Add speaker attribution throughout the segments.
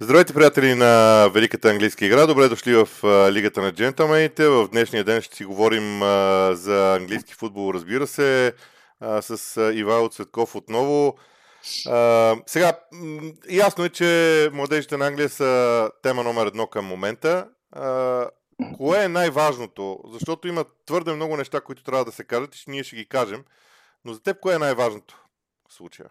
Speaker 1: Здравейте, приятели на Великата английска игра. Добре дошли в Лигата на джентълмените. В днешния ден ще си говорим за английски футбол, разбира се, с Ивайло Цветков отново. Сега, ясно е, че младежите на Англия са тема номер едно към момента. Кое е най-важното? Защото има твърде много неща, които трябва да се кажат и ние ще ги кажем. Но за теб кое е най-важното в случая?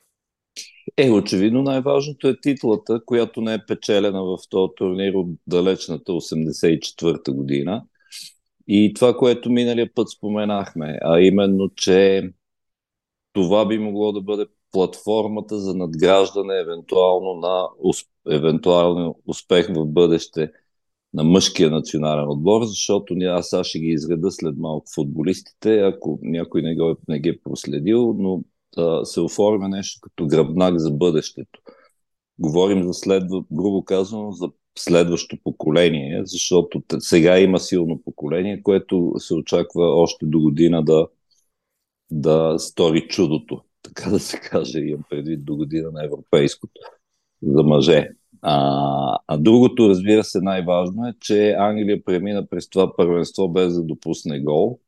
Speaker 2: Е, очевидно най-важното е титлата, която не е печелена в този турнир от далечната 84-та година. И това, което миналия път споменахме, а именно, че това би могло да бъде платформата за надграждане евентуално на евентуален успех в бъдеще на мъжкия национален отбор, защото аз сега ще ги изреда след малко футболистите, ако някой не, го, не ги е проследил, но се оформя нещо като гръбнак за бъдещето. Говорим за следва, грубо казано, за следващо поколение, защото сега има силно поколение, което се очаква още до година да, да стори чудото, така да се каже, имам предвид до година на европейското за мъже. А, а другото, разбира се, най-важно е, че Англия премина през това първенство без да допусне гол.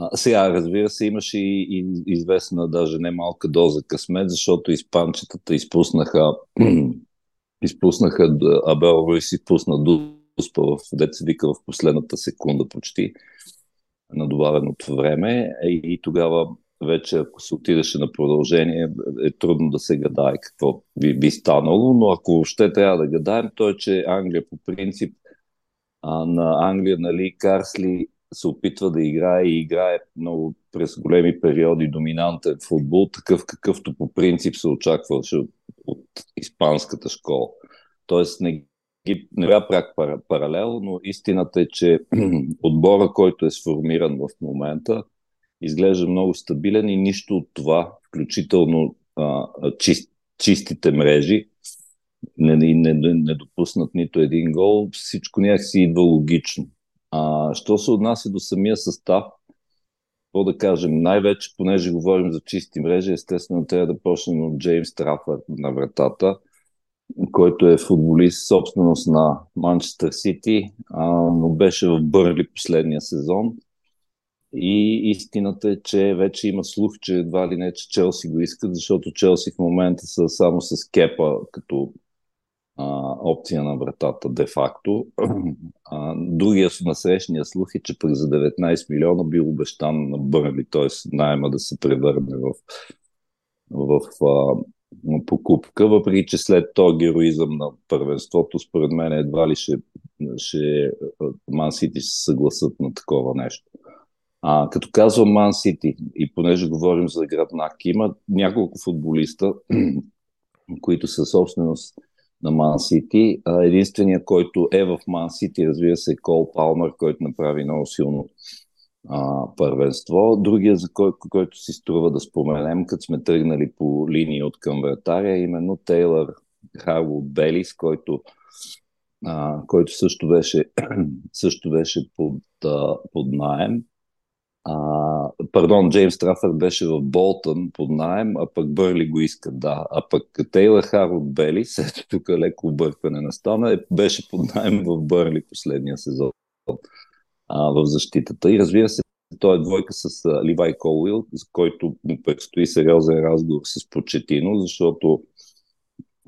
Speaker 2: А, сега, разбира се, имаше и, и известна, даже не малка доза късмет, защото испанчетата изпуснаха изпуснаха Абел Руис изпусна Дуспа в децевика в последната секунда почти на добавеното време. И, и тогава вече ако се отидеше на продължение е трудно да се гадае какво би, би станало, но ако ще трябва да гадаем, то е, че Англия по принцип а, на Англия, нали, Карсли се опитва да играе и играе много през големи периоди доминантен футбол, такъв какъвто по принцип се очакваше от, от испанската школа. Тоест не, не бя прак паралел, но истината е, че отбора, който е сформиран в момента, изглежда много стабилен и нищо от това, включително а, чист, чистите мрежи, не, не, не, не допуснат нито един гол, всичко някакси идва логично. А, що се отнася до самия състав, какво да кажем, най-вече, понеже говорим за чисти мрежи, естествено трябва да почнем от Джеймс Трафър на вратата, който е футболист, собственост на Манчестър Сити, но беше в Бърли последния сезон. И истината е, че вече има слух, че едва ли не, че Челси го искат, защото Челси в момента са само с кепа като а, опция на вратата, де-факто. Другия насрещния слух е, че пък за 19 милиона бил обещан на Бърли, т.е. найема да се превърне в, в а, покупка, въпреки че след то героизъм на първенството, според мен едва ли ще, ще Ман Сити ще се съгласат на такова нещо. А, като казвам Ман Сити, и понеже говорим за гръбнак, има няколко футболиста, които са собственост на Ман Сити. Единственият, който е в Ман Сити, разбира се, е Кол Палмър, който направи много силно а, първенство. Другия, за кой, който си струва да споменем, като сме тръгнали по линия от към вратаря, е именно Тейлър Харло Белис, който, а, който също беше, също беше под, а, под найем. А, пардон, Джеймс Трафър беше в Болтън под найем, а пък Бърли го иска, да. А пък Тейлър Харод Бели, ето тук леко объркване настана, е, беше под найем в Бърли последния сезон а, в защитата. И разбира се, той е двойка с а, Ливай Колуил, за който му предстои сериозен разговор с Почетино, защото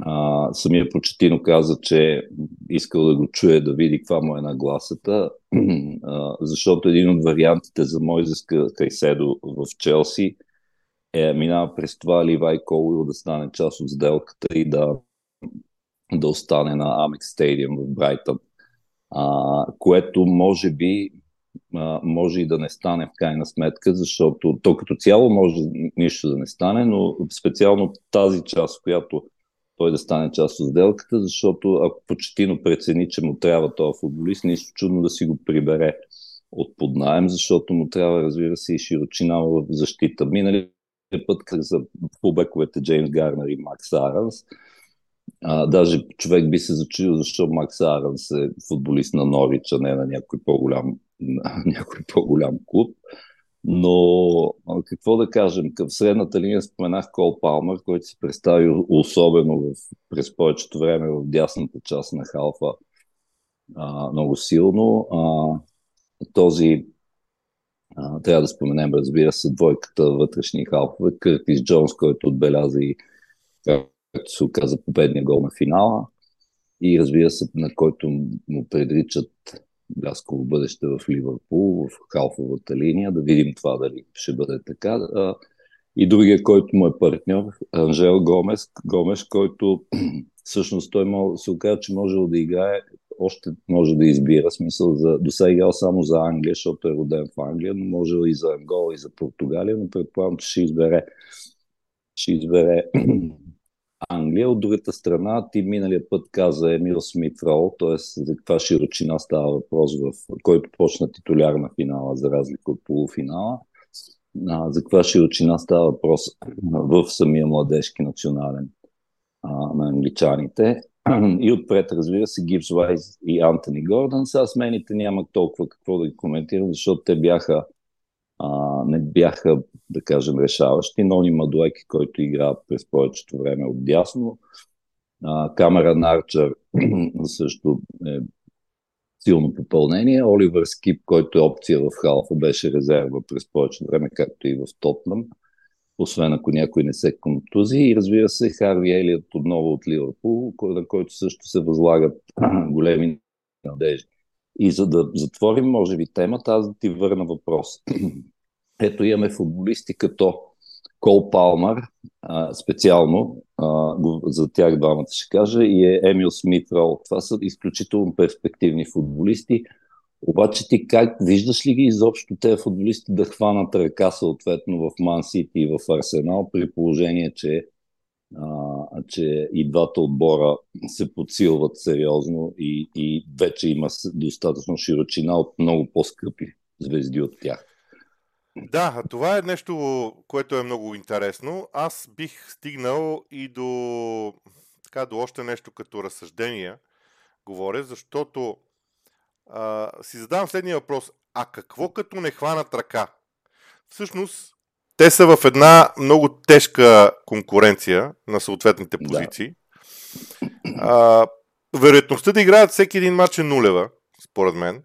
Speaker 2: а, самия Почетино каза, че искал да го чуе, да види каква му е нагласата, а, защото един от вариантите за Мойзес Кайседо в Челси е минава през това Ливай Колуил да стане част от сделката и да, да остане на Амек Стадиум в Брайтън. А, което може би а, може и да не стане в крайна сметка, защото то като цяло може нищо да не стане, но специално тази част, която той да стане част от сделката, защото ако почетино прецени, че му трябва този футболист, нищо чудно да си го прибере от поднаем, защото му трябва, разбира се, и широчина в защита. Минали път за фулбековете Джеймс Гарнер и Макс Аранс. А, даже човек би се зачудил, защо Макс Аранс е футболист на Норич, а не на някой по-голям, на някой по-голям клуб. Но какво да кажем, в средната линия споменах Кол Палмър, който се представи особено в, през повечето време в дясната част на халфа а, много силно. А, този а, трябва да споменем, разбира се, двойката вътрешни халфове, Къртис Джонс, който отбеляза и както се оказа победния гол на финала и разбира се, на който му предричат блясково бъдеще в Ливърпул, в халфовата линия, да видим това дали ще бъде така. И другия, който му е партньор, Анжел Гомес, Гомеш, който всъщност той може, се оказа, че може да играе, още може да избира, смисъл за, до сега е играл само за Англия, защото е роден в Англия, но може и за Ангола, и за Португалия, но предполагам, че ще избере ще избере Англия. От другата страна, ти миналия път каза Емил Смит Рол, т.е. за каква широчина става въпрос, в който почна титуляр на финала, за разлика от полуфинала. А, за каква широчина става въпрос в самия младежки национален а, на англичаните. И отпред, разбира се, Гибс Вайз и Антони Гордън. Сега смените няма толкова какво да ги коментирам, защото те бяха а, не бяха, да кажем, решаващи. Нони Мадуеки, който игра през повечето време от дясно. Камера Нарчър също е силно попълнение. Оливър Скип, който е опция в халфа, беше резерва през повечето време, както и в Тотнам, освен ако някой не се контузи. И разбира се, Харви Елият отново от Ливърпул, на който също се възлагат големи надежди. И за да затворим, може би, темата, аз да ти върна въпрос. Ето имаме футболисти като Кол Палмар, специално, за тях двамата ще кажа, и е Емил Смит Рол. Това са изключително перспективни футболисти. Обаче ти как виждаш ли ги изобщо тези футболисти да хванат ръка съответно в Ман Сити и в Арсенал, при положение, че а, че и двата отбора се подсилват сериозно и, и вече има достатъчно широчина от много по-скъпи звезди от тях.
Speaker 1: Да, това е нещо, което е много интересно. Аз бих стигнал и до, така, до още нещо като разсъждение, говоря, защото а, си задавам следния въпрос. А какво като не хванат ръка? Всъщност, те са в една много тежка конкуренция на съответните позиции. Да. А, вероятността да играят всеки един матч е нулева, според мен.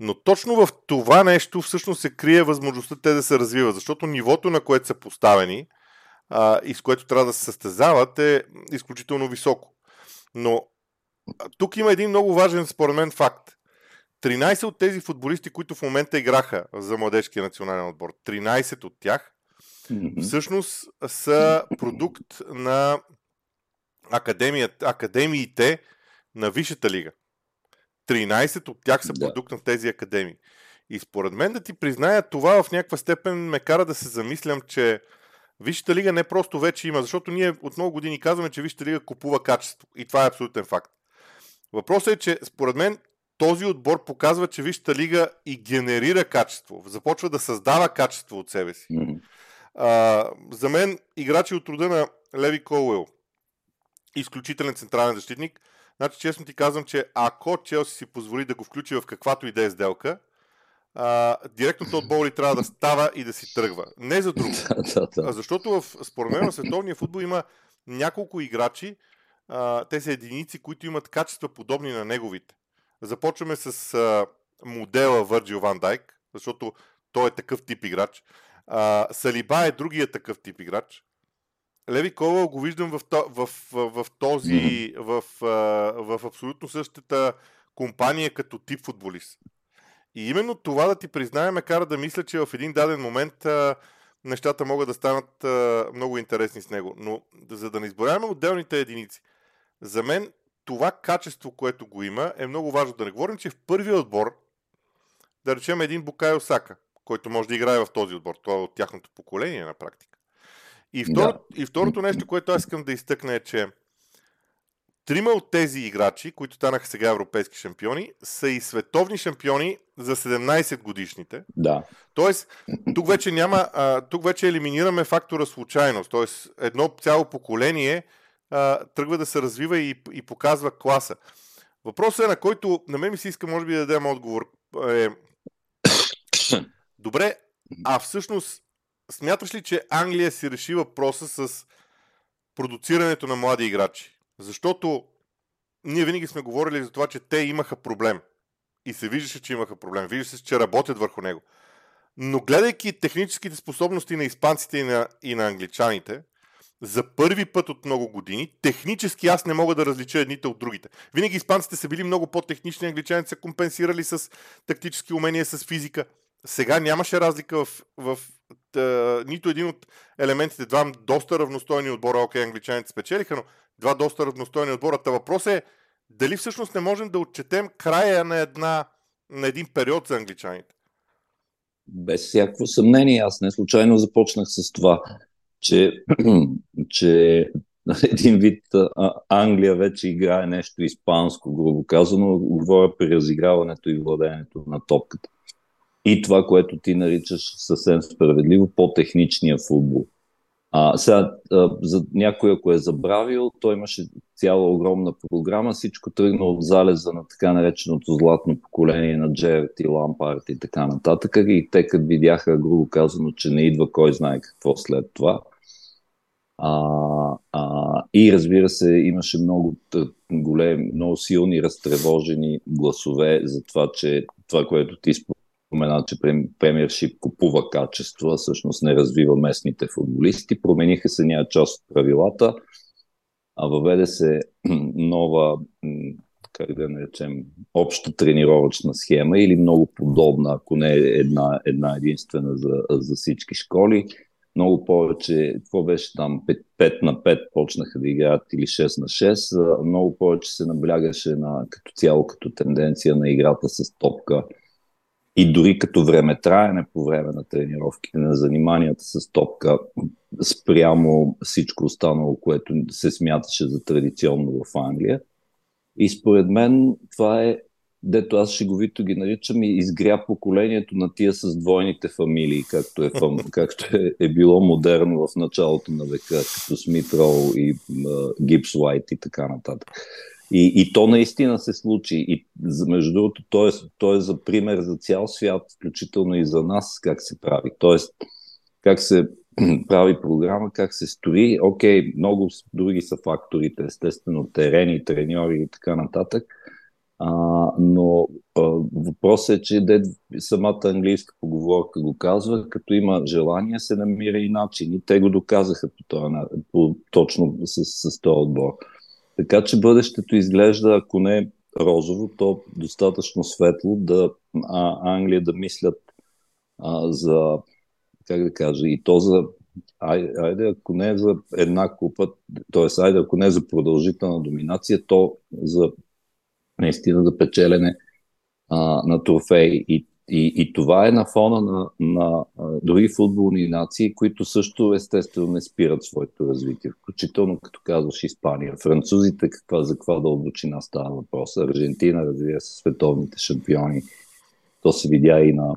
Speaker 1: Но точно в това нещо всъщност се крие възможността те да се развиват, защото нивото, на което са поставени а, и с което трябва да се състезават е изключително високо. Но тук има един много важен, според мен, факт. 13 от тези футболисти, които в момента играха за младежкия национален отбор, 13 от тях mm-hmm. всъщност са продукт на академиите на Висшата лига. 13 от тях са да. продукт на тези академии. И според мен да ти призная, това в някаква степен ме кара да се замислям, че Висшата лига не просто вече има, защото ние от много години казваме, че Висшата лига купува качество. И това е абсолютен факт. Въпросът е, че според мен този отбор показва, че Висшата лига и генерира качество. Започва да създава качество от себе си. Mm-hmm. А, за мен играчи от рода на Леви Колуел, изключителен централен защитник, значи честно ти казвам, че ако Челси си позволи да го включи в каквато и да е сделка, а, директното от Боли трябва да става и да си тръгва. Не за друго. а защото в, според мен в световния футбол има няколко играчи, а, те са единици, които имат качества подобни на неговите. Започваме с а, модела Върджил Ван Дайк, защото той е такъв тип играч. А, Салиба е другия такъв тип играч. Леви Кола го виждам в, в, в, в този, в, в, в абсолютно същата компания като тип футболист. И именно това да ти признаем ме кара да мисля, че в един даден момент а, нещата могат да станат а, много интересни с него. Но за да не изборяваме отделните единици, за мен това качество, което го има, е много важно. Да не говорим, че в първия отбор, да речем един Букай Осака, който може да играе в този отбор. Това е от тяхното поколение на практика. И, второ, да. и второто нещо, което аз искам да изтъкна е, че трима от тези играчи, които станаха сега европейски шампиони, са и световни шампиони за 17 годишните.
Speaker 2: Да.
Speaker 1: Тоест, тук вече няма, а, тук вече елиминираме фактора случайност. Тоест, едно цяло поколение а, тръгва да се развива и, и показва класа. Въпросът е, на който на мен ми се иска, може би, да дадем отговор. Е, Добре, А всъщност, смяташ ли, че Англия си реши въпроса с продуцирането на млади играчи? Защото ние винаги сме говорили за това, че те имаха проблем. И се виждаше, че имаха проблем. Виждаше се, че работят върху него. Но гледайки техническите способности на испанците и на, и на англичаните, за първи път от много години, технически аз не мога да различа едните от другите. Винаги испанците са били много по-технични, англичаните са компенсирали с тактически умения, с физика. Сега нямаше разлика в, в тъ, нито един от елементите. Два доста равностойни отбора, окей, англичаните спечелиха, но два доста равностойни отбора. Та въпрос е дали всъщност не можем да отчетем края на, една, на един период за англичаните.
Speaker 2: Без всяко съмнение, аз не случайно започнах с това, че, че един вид Англия вече играе нещо испанско, грубо казано, говоря при разиграването и владението на топката. И това, което ти наричаш съвсем справедливо, по-техничния футбол. А, сега, а, за някой, ако е забравил, той имаше цяла огромна програма, всичко тръгна от залеза на така нареченото златно поколение на Джерт и Лампарт и така нататък. И те като видяха, грубо казано, че не идва кой знае какво след това. А, а, и разбира се, имаше много големи, много силни, разтревожени гласове за това, че това, което ти спомена, че премиершип купува качество, а всъщност не развива местните футболисти. Промениха се някаква част от правилата, а въведе се нова, как да наречем, обща тренировъчна схема или много подобна, ако не е една, една единствена за, за всички школи. Много повече, какво беше там, 5, 5 на 5 почнаха да играят или 6 на 6, много повече се наблягаше на, като цяло, като тенденция на играта с топка и дори като време траене по време на тренировките, на заниманията с топка, спрямо всичко останало, което се смяташе за традиционно в Англия. И според мен това е, дето аз шеговито ги наричам, и изгря поколението на тия с двойните фамилии, както е, както е, е било модерно в началото на века, като Смит Роу и Гипс Уайт и така нататък. И, и то наистина се случи. И между другото, то е, то е за пример за цял свят, включително и за нас, как се прави. Тоест, как се прави програма, как се строи. Окей, много други са факторите, естествено, терени, треньори и така нататък. А, но а, въпросът е, че дед, самата английска поговорка го казва, като има желание, се намира и начин. И те го доказаха по, това, по, точно с, с този отбор. Така че бъдещето изглежда, ако не розово, то достатъчно светло да а, Англия да мислят а, за, как да кажа, и то за, айде, айде ако не за една купа, т.е. айде ако не за продължителна доминация, то за наистина за печелене а, на трофеи. И и, и това е на фона на, на други футболни нации, които също естествено не спират своето развитие, включително като казваш Испания. Французите, каква, за каква дълбочина става въпрос? Аржентина, разбира се, световните шампиони. То се видя и на,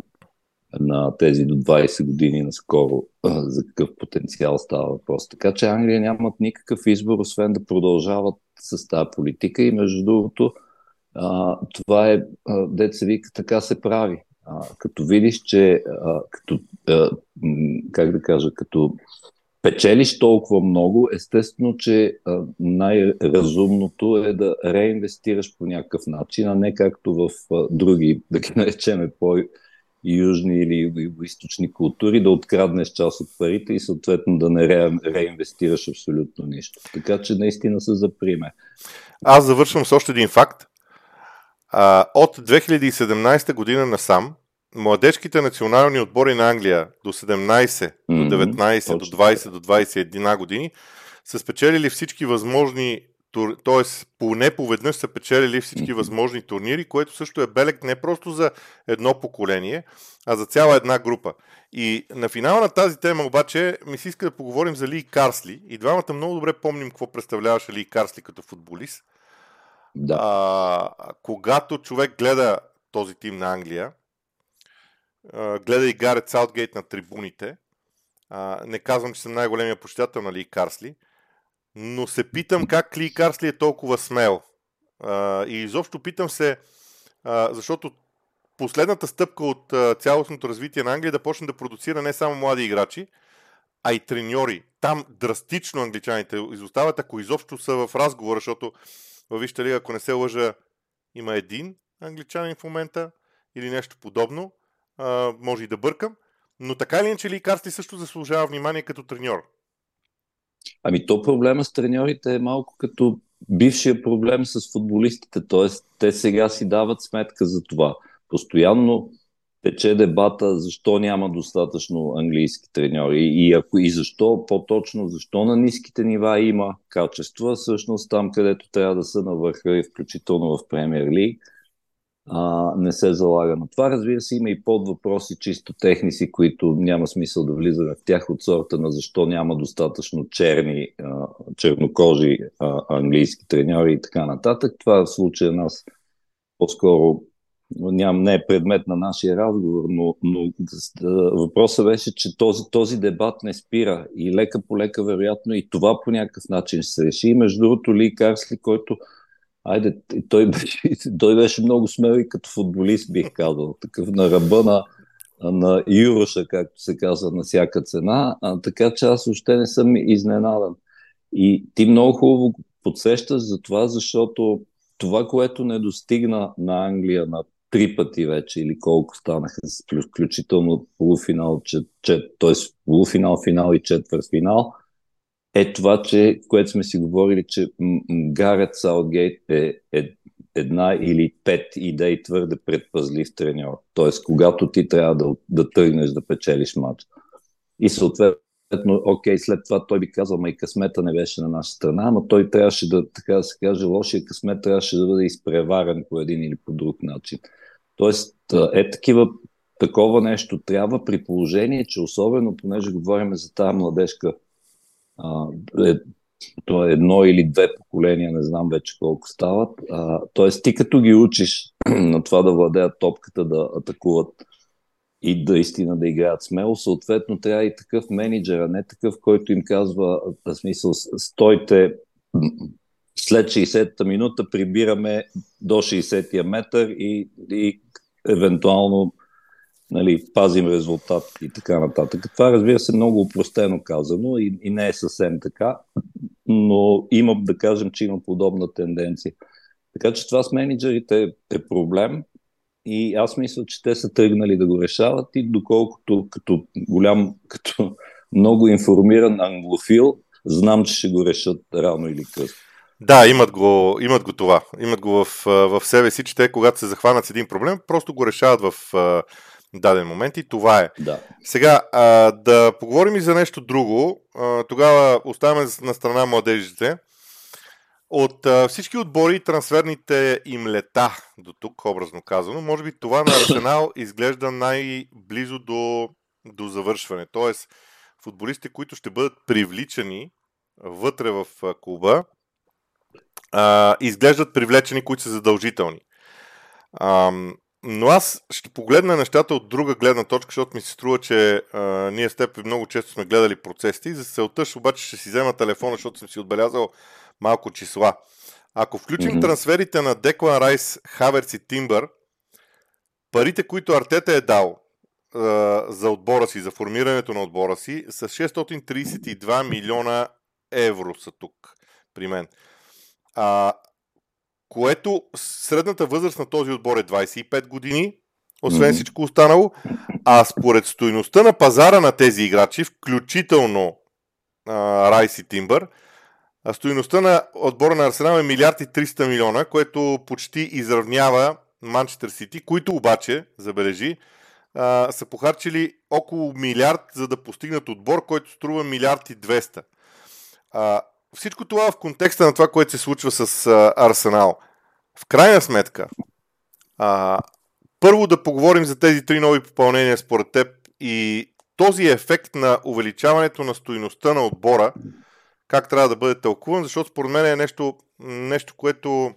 Speaker 2: на тези до 20 години наскоро за какъв потенциал става въпрос. Така че Англия нямат никакъв избор, освен да продължават с тази политика и между другото, а, това е, деца вика, така се прави. А, като видиш, че а, като, а, как да кажа, като печелиш толкова много, естествено, че а, най-разумното е да реинвестираш по някакъв начин, а не както в а, други, да ги наречеме по южни или източни култури, да откраднеш част от парите и съответно да не ре, реинвестираш абсолютно нищо. Така че наистина са за пример.
Speaker 1: Аз завършвам с още един факт. А, от 2017 година насам, младежките национални отбори на Англия до 17, mm-hmm, до 19, до 20, до 21 години са спечелили всички възможни, т.е. поне поведнъж са печелили всички възможни турнири, което също е белег не просто за едно поколение, а за цяла една група. И на финала на тази тема обаче ми се иска да поговорим за Ли Карсли. И двамата много добре помним какво представляваше Ли Карсли като футболист. Да. А, когато човек гледа този тим на Англия, гледа и Гарет Саутгейт на трибуните, а, не казвам, че съм най-големия почитател на Ли Карсли, но се питам как Ли Карсли е толкова смел. А, и изобщо питам се, а, защото последната стъпка от а, цялостното развитие на Англия е да почне да продуцира не само млади играчи, а и треньори. Там драстично англичаните изостават, ако изобщо са в разговора, защото във Вижте лига, ако не се лъжа, има един англичанин в момента или нещо подобно. А, може и да бъркам. Но така или иначе Ли Карсти също заслужава внимание като треньор.
Speaker 2: Ами то проблема с треньорите е малко като бившия проблем с футболистите. Т.е. те сега си дават сметка за това. Постоянно тече дебата защо няма достатъчно английски треньори и, ако, и защо, по-точно, защо на ниските нива има качества, всъщност там, където трябва да са на върха и включително в Премьер Лиг, не се залага на това. Разбира се, има и под въпроси чисто техници, които няма смисъл да влизаме в тях от сорта на защо няма достатъчно черни, а, чернокожи а, английски треньори и така нататък. Това в случая нас по-скоро ням, не е предмет на нашия разговор, но, но въпросът беше, че този, този дебат не спира и лека по лека, вероятно, и това по някакъв начин ще се реши. И между другото, Ли Карсли, който Айде, той беше, той беше много смел и като футболист, бих казал. Такъв на ръба на, на Юроша, както се казва, на всяка цена. А, така че аз още не съм изненадан. И ти много хубаво подсещаш за това, защото това, което не достигна на Англия на три пъти вече, или колко станаха, включително полуфинал, че, че, т.е. полуфинал, финал и четвърт финал, е това, че, което сме си говорили, че Гарет Саутгейт е, е една или пет идеи твърде предпазлив треньор. Тоест, когато ти трябва да, да тръгнеш да печелиш матч. И съответно, окей, след това той би казал, и късмета не беше на наша страна, ама той трябваше да, така да се каже, лошия късмет трябваше да бъде изпреварен по един или по друг начин. Тоест, е такива, такова нещо трябва при положение, че особено, понеже говорим за тази младежка а, е, то е едно или две поколения, не знам вече колко стават. Тоест ти като ги учиш на това да владеят топката, да атакуват и да истина да играят смело, съответно трябва и такъв менеджер, а не такъв, който им казва, в смисъл, стойте след 60-та минута прибираме до 60-я метър и, и евентуално нали, пазим резултат и така нататък. Това разбира се много упростено казано и, и не е съвсем така, но има, да кажем, че има подобна тенденция. Така че това с менеджерите е проблем и аз мисля, че те са тръгнали да го решават и доколкото като голям, като много информиран англофил, знам, че ще го решат рано или късно.
Speaker 1: Да, имат го, имат го това. Имат го в, в себе си, че те, когато се захванат с един проблем, просто го решават в даден момент и това е.
Speaker 2: Да.
Speaker 1: Сега, а, да поговорим и за нещо друго. А, тогава оставяме на страна младежите. От а, всички отбори и трансферните им лета до тук, образно казано, може би това на Арсенал изглежда най-близо до, до завършване. Тоест, футболистите, които ще бъдат привличани вътре в клуба, а, изглеждат привлечени, които са задължителни. А, но аз ще погледна нещата от друга гледна точка, защото ми се струва, че а, ние с теб много често сме гледали процесите и за целта ще обаче ще си взема телефона, защото съм си отбелязал малко числа. Ако включим mm-hmm. трансферите на Деклан Райс, Хаверс и Тимбър, парите, които Артета е дал а, за отбора си, за формирането на отбора си, са 632 милиона евро са тук при мен. А, което средната възраст на този отбор е 25 години, освен mm-hmm. всичко останало, а според стоеността на пазара на тези играчи, включително Райс и Тимбър, стоеността на отбора на Арсенал е милиард и 300 милиона, което почти изравнява Манчестър Сити, които обаче, забележи, а, са похарчили около милиард, за да постигнат отбор, който струва милиард и 200. А, всичко това в контекста на това, което се случва с а, Арсенал. В крайна сметка, а, първо да поговорим за тези три нови попълнения според теб и този ефект на увеличаването на стоиността на отбора, как трябва да бъде тълкуван, защото според мен е нещо, нещо което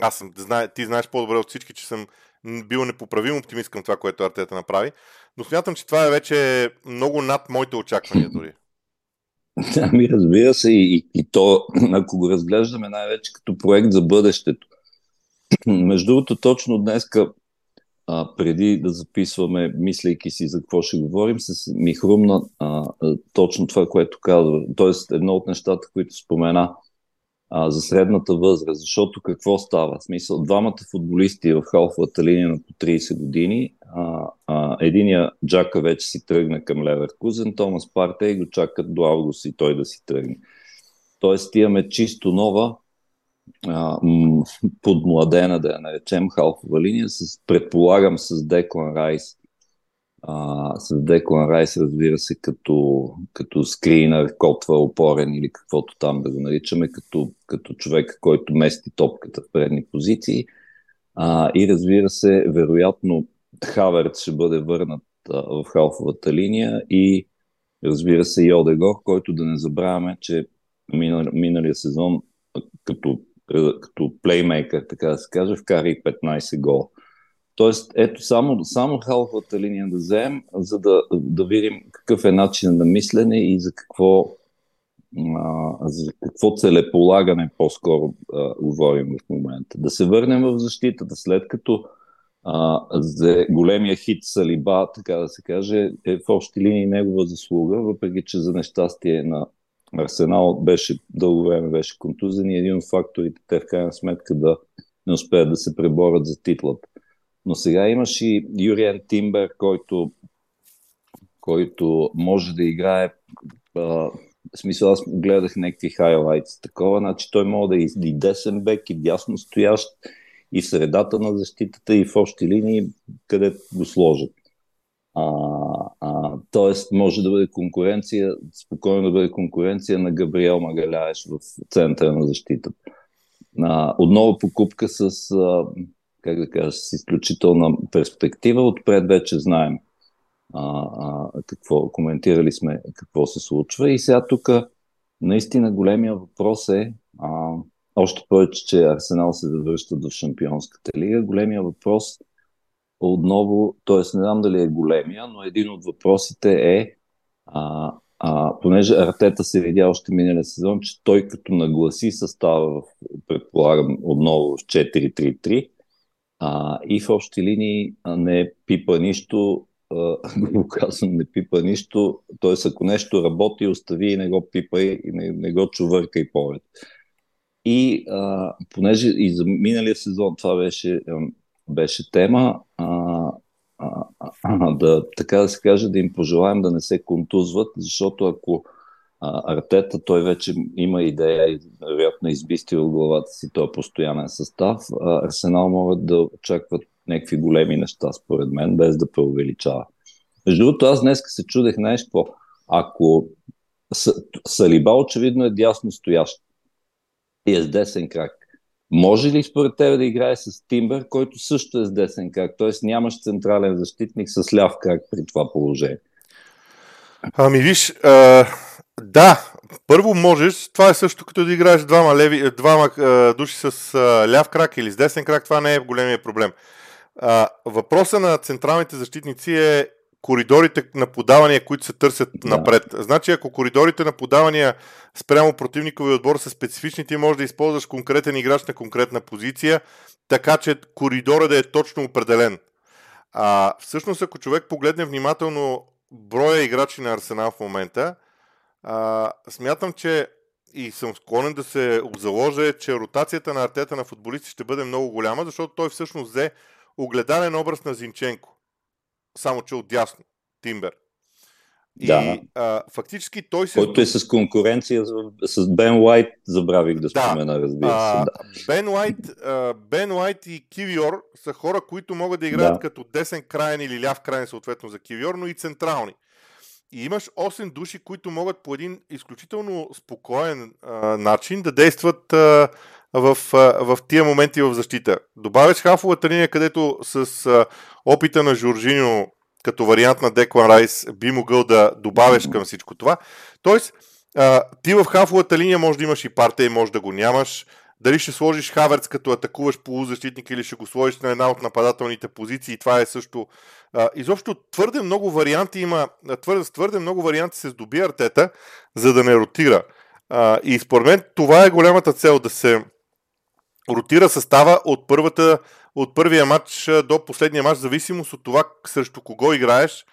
Speaker 1: аз съм, ти знаеш по-добре от всички, че съм бил непоправим оптимист към това, което Артета направи, но смятам, че това е вече много над моите очаквания дори.
Speaker 2: Ами разбира се, и, и то, ако го разглеждаме най-вече като проект за бъдещето. Между другото, точно днеска а, преди да записваме, мислейки си за какво ще говорим, с, ми хрумна а, точно това, което казва. Тоест, едно от нещата, които спомена а, за средната възраст, защото какво става? В смисъл, двамата футболисти в халфовата линия на по 30 години, а, а, единия Джака вече си тръгна към Леверкузен, Томас Парте и го чакат до август и той да си тръгне. Тоест имаме чисто нова, подмладена, да я наречем, халфова линия, с, предполагам с Деклан Райс. А, с Деклан Райс, разбира се, като, като скринер, котва, опорен или каквото там да го наричаме, като, като човек, който мести топката в предни позиции. А, и разбира се, вероятно, Хаверт ще бъде върнат а, в халфовата линия и разбира се и Одегор, който да не забравяме, че минал, миналия сезон като, като плеймейкър, така да се каже, вкара и 15 гола. Тоест, ето само, само халфовата линия да вземем, за да, да видим какъв е начин на мислене и за какво, а, за какво целеполагане по-скоро а, говорим в момента. Да се върнем в защитата, след като а, за големия хит Салиба, така да се каже, е в общи линии негова заслуга, въпреки че за нещастие на Арсенал беше дълго време беше контузен и един от факторите те в крайна сметка да не успеят да се преборят за титлата. Но сега имаш и Юриан Тимбер, който, който може да играе а, в смисъл, аз гледах някакви хайлайтс, такова, значи той може да е и десен бек, и дясно стоящ, и в средата на защитата, и в общи линии, къде го сложат. А, а, тоест, може да бъде конкуренция, спокойно да бъде конкуренция на Габриел Магаляеш в центъра на защитата. А, отново покупка с, а, как да кажа, с изключителна перспектива. Отпред вече знаем а, а, какво, коментирали сме какво се случва. И сега тук наистина големия въпрос е, а, още повече, че Арсенал се завръща в Шампионската лига, големия въпрос отново, т.е. не знам дали е големия, но един от въпросите е, а, а, понеже Артета се видя още миналия сезон, че той като нагласи състава, предполагам, отново в 4-3-3 а, и в общи линии не пипа нищо, го казвам, не пипа нищо, т.е. ако нещо работи, остави и не го пипа и не, не го чувъркай повече. И а, понеже и за миналия сезон това беше беше тема. А, а, а, да, така да се каже, да им пожелаем да не се контузват, защото ако а, Артета, той вече има идея и вероятно избисти от главата си този постоянен състав, а, Арсенал могат да очакват някакви големи неща, според мен, без да преувеличава. Между другото, аз днес се чудех нещо. Ако Салиба очевидно е дясно стоящ и е с десен крак, може ли според тебе да играе с Тимбър, който също е с десен крак? Т.е. нямаш централен защитник с ляв крак при това положение.
Speaker 1: Ами виж, а, да, първо можеш, това е също като да играеш двама, леви, двама а, души с а, ляв крак или с десен крак, това не е големия проблем. А, въпроса на централните защитници е коридорите на подавания, които се търсят да. напред. Значи, ако коридорите на подавания спрямо противниковия отбор са специфични, ти можеш да използваш конкретен играч на конкретна позиция, така че коридора да е точно определен. А, всъщност, ако човек погледне внимателно броя играчи на Арсенал в момента, а, смятам, че и съм склонен да се обзаложа, че ротацията на артета на футболисти ще бъде много голяма, защото той всъщност взе огледален образ на Зинченко само че отдясно. Тимбер. И да. а, фактически той се...
Speaker 2: Който е с конкуренция с Бен Уайт, забравих да спомена, да. разбира се. Да.
Speaker 1: Бен, Уайт, Бен Уайт и Кивиор са хора, които могат да играят да. като десен крайен или ляв крайен, съответно за Кивиор, но и централни. И имаш 8 души, които могат по един изключително спокоен а, начин да действат а, в, а, в тия моменти в защита. Добавяш хафовата линия, където с а, опита на Жоржиньо като вариант на Деклан Райс би могъл да добавяш към всичко това. Тоест, а, ти в хафовата линия може да имаш и парта и може да го нямаш. Дали ще сложиш Хаверц като атакуваш полузащитник или ще го сложиш на една от нападателните позиции, това е също. А, изобщо твърде много варианти има, твърде, твърде много варианти се здоби артета, за да не ротира. А, и според мен това е голямата цел да се ротира състава от първата, от първия матч до последния матч, зависимост от това срещу кого играеш,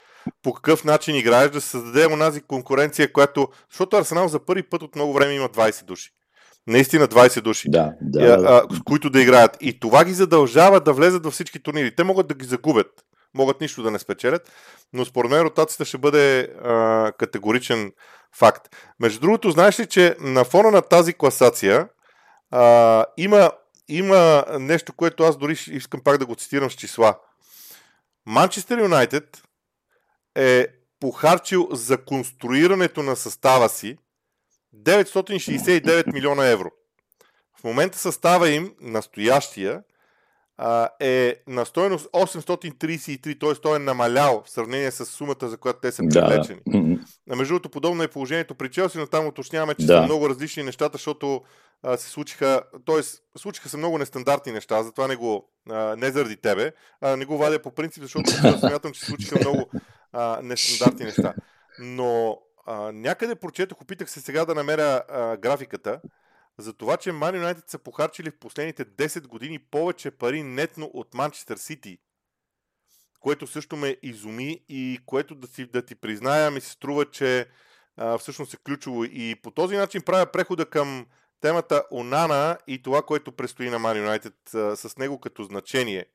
Speaker 1: по какъв начин играеш, да създаде онази конкуренция, която... Защото Арсенал за първи път от много време има 20 души. Наистина 20 души,
Speaker 2: да, да,
Speaker 1: а, а, с които да играят. И това ги задължава да влезат във всички турнири. Те могат да ги загубят, могат нищо да не спечелят, но според мен ротацията ще бъде а, категоричен факт. Между другото, знаеш ли, че на фона на тази класация а, има, има нещо, което аз дори искам пак да го цитирам с числа. Манчестър Юнайтед е похарчил за конструирането на състава си 969 милиона евро. В момента състава им, настоящия, е на стоеност 833, т.е. той е намалял в сравнение с сумата, за която те са привлечени. Да. Между другото, подобно е положението при Челси, но там уточняваме, че да. са много различни нещата, защото а, се случиха, т.е. случиха се много нестандартни неща, затова не го, а, не заради тебе, а не го вадя по принцип, защото смятам, че се случиха много а, нестандартни неща. Но а, някъде прочетох, опитах се сега да намеря а, графиката, за това, че Man United са похарчили в последните 10 години повече пари нетно от Манчестър Сити, което също ме изуми и което да, си, да ти призная ми се струва, че а, всъщност е ключово. И по този начин правя прехода към темата Онана и това, което предстои на Man United а, с него като значение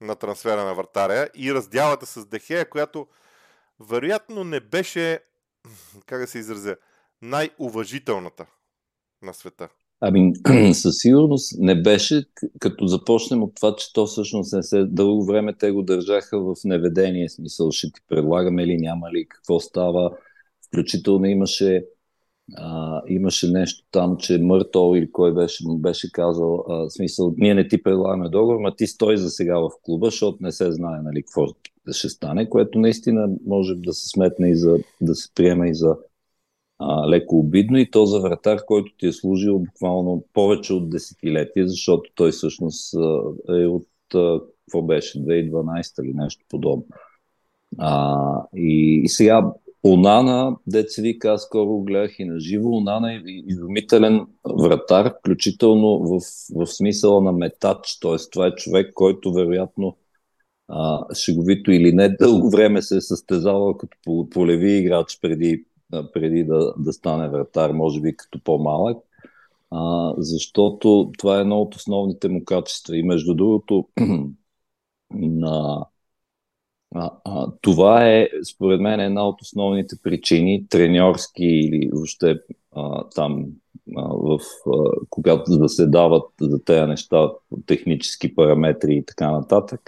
Speaker 1: на трансфера на вратаря и раздялата с Дехея, която вероятно не беше, как да се изразя, най-уважителната на света.
Speaker 2: Ами, със сигурност не беше, като започнем от това, че то всъщност не се, дълго време те го държаха в неведение, смисъл ще ти предлагаме ли, няма ли, какво става. Включително имаше, а, имаше нещо там, че Мъртол или кой беше, беше казал, а, смисъл, ние не ти предлагаме договор, ма ти стой за сега в клуба, защото не се знае нали, какво ще стане, което наистина може да се сметне и за, да се приема и за а, леко обидно и то за вратар, който ти е служил буквално повече от десетилетие, защото той всъщност е от, какво беше, 2012 или нещо подобно. А, и, и сега Онана, деца вика, аз скоро гледах и на живо, Онана е изумителен вратар, включително в, в смисъла на метач, т.е. това е човек, който вероятно а, шеговито или не, дълго време се е състезавал като полеви играч преди преди да, да стане вратар, може би като по-малък, а, защото това е едно от основните му качества. И между другото, на, а, а, това е, според мен, една от основните причини, треньорски или въобще а, там, а, в, а, когато да се дават за тези неща, технически параметри и така нататък,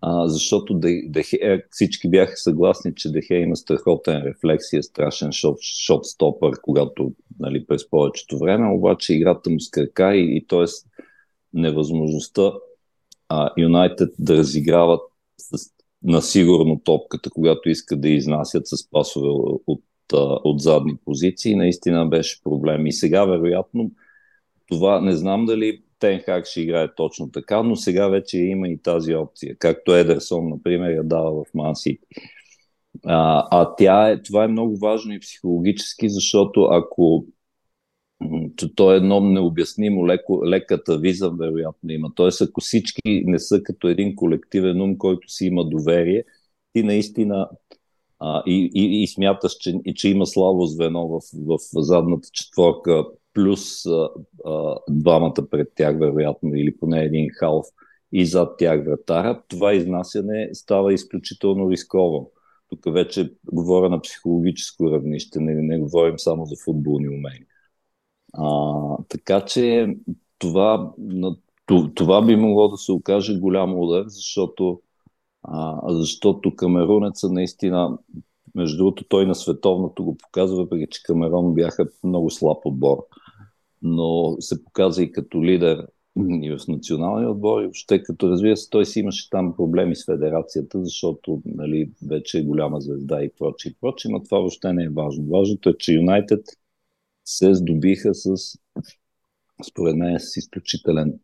Speaker 2: а, защото Дехе, е, всички бяха съгласни, че Дехе има страхотен рефлекс и е страшен шот, шот стопър, когато нали, през повечето време, обаче играта му с крака и, и т.е. невъзможността Юнайтед да разиграват с, на сигурно топката, когато искат да изнасят с пасове от, от задни позиции, наистина беше проблем. И сега, вероятно, това не знам дали Тенхак ще играе точно така, но сега вече има и тази опция, както Едерсон, например, я дава в Ман. А, а тя е, това е много важно и психологически, защото ако то е едно необяснимо леко, леката виза, вероятно има. Тоест, ако всички не са като един колективен ум, който си има доверие, ти наистина а, и, и, и смяташ, че, и, че има слабо звено в, в задната четворка плюс а, а, двамата пред тях, вероятно, или поне един халф и зад тях вратара, това изнасяне става изключително рисково. Тук вече говоря на психологическо равнище, не, не говорим само за футболни умения. А, така че това, това би могло да се окаже голям удар, защото, а, защото камерунеца наистина между другото, той на световното го показва, въпреки че Камерон бяха много слаб отбор. Но се показа и като лидер и в националния отбор, и въобще като разбира се, той си имаше там проблеми с федерацията, защото нали, вече е голяма звезда и прочи и прочи, но това въобще не е важно. Важното е, че Юнайтед се здобиха с, според мен, с изключителен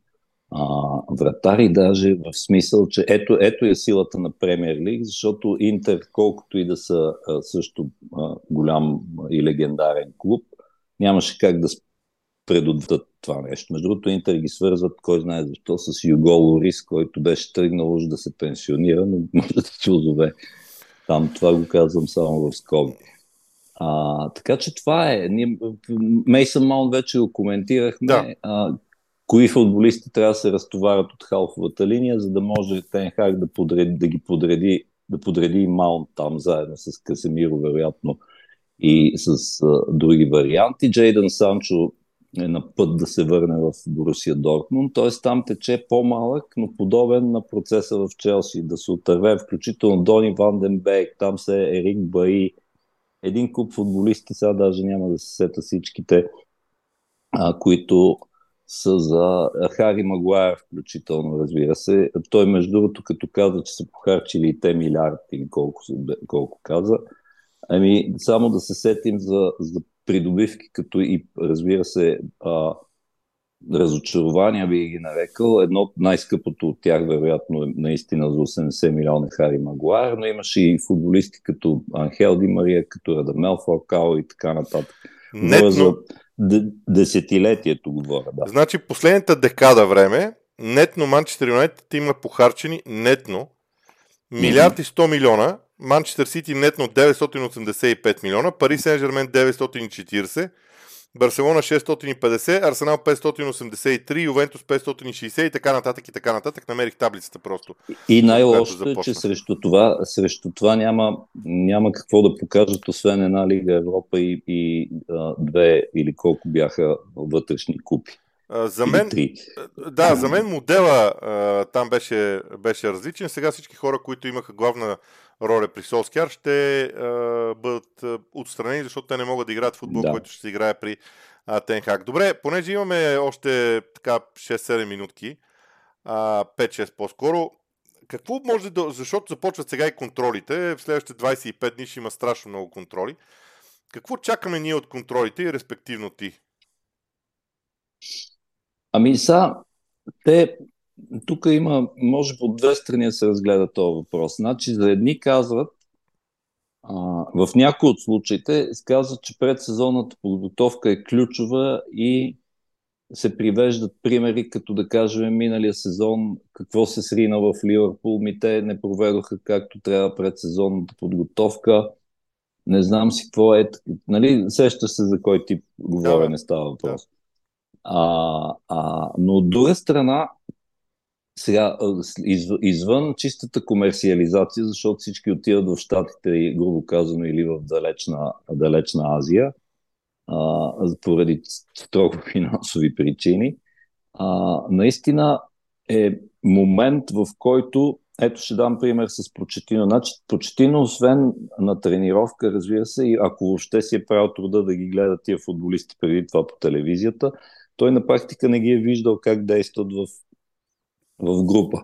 Speaker 2: а, вратари, даже в смисъл, че ето, ето е силата на Премьер Лиг, защото Интер, колкото и да са а, също а, голям и легендарен клуб, нямаше как да предотвратят това нещо. Между другото, Интер ги свързват, кой знае защо, с Юго Лорис, който беше тръгнал уж да се пенсионира, но може да се озове. Там това го казвам само в скоби. А, така че това е. Ние, Мейсън Маунт вече го коментирахме. Да. А, кои футболисти трябва да се разтоварят от халфовата линия, за да може Тенхак да, подреди, да ги подреди, да подреди и Маунт там заедно с Касемиро, вероятно, и с а, други варианти. Джейдън Санчо е на път да се върне в Борусия Дортмунд, т.е. там тече по-малък, но подобен на процеса в Челси, да се отърве включително Дони Ванденбек, там се е Ерик Баи, един куп футболисти, сега даже няма да се сета всичките, а, които са за Хари Магуайер включително, разбира се. Той, между другото, като каза, че са похарчили и те милиард или колко, колко каза, ами само да се сетим за, за придобивки, като и, разбира се, а, разочарования би ги нарекал. Едно от най-скъпото от тях, вероятно, е наистина за 80 милиона Хари Магуайер, но имаше и футболисти като Анхел Ди Мария, като Радамел Форкао и така нататък.
Speaker 1: Нетно... За
Speaker 2: десетилетието говоря, да.
Speaker 1: Значи последната декада време, нетно Манчестър Юнайтед има похарчени нетно милиард и 100 милиона, Манчестър Сити нетно 985 милиона, Пари Сен Жермен 940, Барселона 650, Арсенал 583, Ювентус 560 и така нататък и така нататък. Намерих таблицата просто.
Speaker 2: И най-лошото е, че срещу това, срещу това няма, няма какво да покажат, освен една Лига Европа и, и а, две или колко бяха вътрешни купи.
Speaker 1: За мен, да, за мен модела а, там беше, беше различен. Сега всички хора, които имаха главна роля при Солскияр, ще а, бъдат отстранени, защото те не могат да играят футбол, да. който ще се играе при а, Тенхак. Добре, понеже имаме още така 6-7 минутки, а, 5-6 по-скоро, какво може да... Защото започват сега и контролите. В следващите 25 дни ще има страшно много контроли. Какво чакаме ние от контролите и респективно ти?
Speaker 2: Ами са, те тук има, може по две страни да се разгледа този въпрос. Значи, за едни казват, а, в някои от случаите казват, че предсезонната подготовка е ключова и се привеждат примери, като да кажем миналия сезон, какво се срина в Ливърпул, ми те не проведоха както трябва предсезонната подготовка. Не знам си какво е. Нали, сещаш се за кой тип говорене да, става въпрос. Да. А, а, но от друга страна, сега, извън чистата комерциализация, защото всички отиват в Штатите, грубо казано, или в далечна, далечна Азия, а, поради строго финансови причини, а, наистина е момент, в който ето ще дам пример с Почетино. Значи, Почетино, освен на тренировка, разбира се, и ако въобще си е правил труда да ги гледа тия футболисти преди това по телевизията, той на практика не ги е виждал как действат в, в група.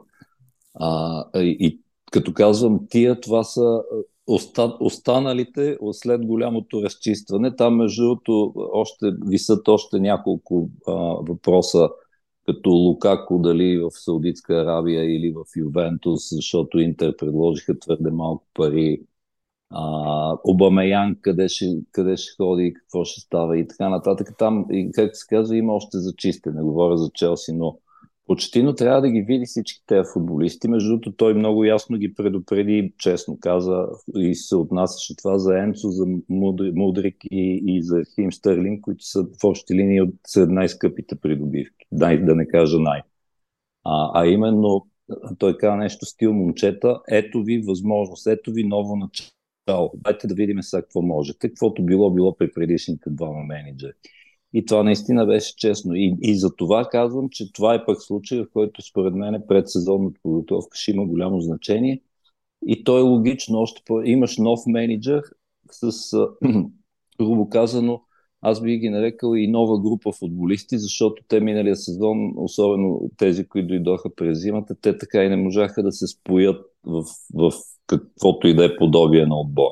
Speaker 2: А, и като казвам тия, това са оста, останалите след голямото разчистване. Там, между другото, още висат още няколко а, въпроса, като Лукако дали в Саудитска Арабия или в Ювентус, защото Интер предложиха твърде малко пари а, Обамеян, къде ще, къде ще ходи, какво ще става и така нататък. Там, и, както се казва, има още за чистене. Говоря за Челси, но Почтино трябва да ги види всички тези футболисти. Между другото, той много ясно ги предупреди, честно каза, и се отнасяше това за Енцо, за Мудрик и, и за Хим Стърлинг, които са в общи линии от най-скъпите придобивки. Дай, да не кажа най. А, а именно, той каза нещо стил момчета, ето ви възможност, ето ви ново начало Чао, дайте да видим сега какво можете, каквото било било при предишните двама менеджери. И това наистина беше честно. И, и за това казвам, че това е пък случай, в който според мен предсезонната подготовка ще има голямо значение. И то е логично. Още по... имаш нов менеджер с, грубо казано, аз би ги нарекал и нова група футболисти, защото те миналия сезон, особено тези, които дойдоха през зимата, те така и не можаха да се споят в, в каквото и да е подобие на отбор.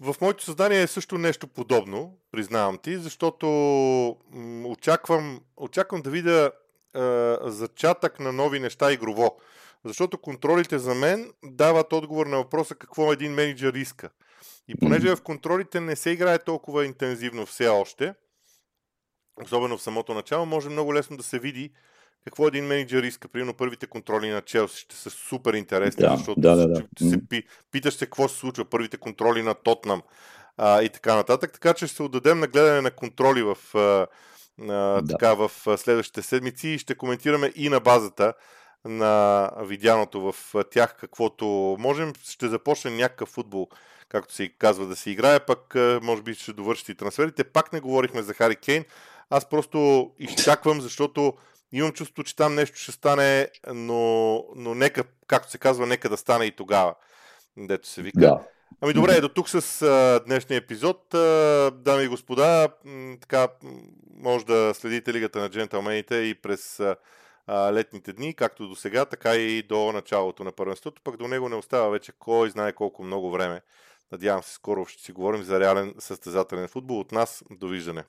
Speaker 1: В моето създание е също нещо подобно, признавам ти, защото очаквам, очаквам да видя е, зачатък на нови неща игрово. Защото контролите за мен дават отговор на въпроса какво един менеджер иска. И понеже в контролите не се играе толкова интензивно все още, особено в самото начало, може много лесно да се види какво един менеджер иска. Примерно първите контроли на Челси ще са супер интересни,
Speaker 2: Да,
Speaker 1: защото
Speaker 2: да, да, да.
Speaker 1: ще се пи, питаш се какво се случва, първите контроли на Тотнам а, и така нататък. Така че ще се отдадем на гледане на контроли в, а, а,
Speaker 2: Да.
Speaker 1: така, в следващите седмици и ще коментираме и на базата на видяното в тях каквото можем. Ще започне някакъв футбол, както се казва, да се играе, пък може би ще довършите и трансферите. Пак не говорихме за Хари Кейн. Аз просто изчаквам, защото имам чувство, че там нещо ще стане, но, но нека, както се казва, нека да стане и тогава, дето се вика.
Speaker 2: Да.
Speaker 1: Ами добре, до тук с а, днешния епизод. А, дами и господа, м, така, може да следите Лигата на джентълмените и през а, а, летните дни, както до сега, така и до началото на първенството. Пък до него не остава вече кой знае колко много време. Надявам се, скоро ще си говорим за реален състезателен футбол. От нас, довиждане.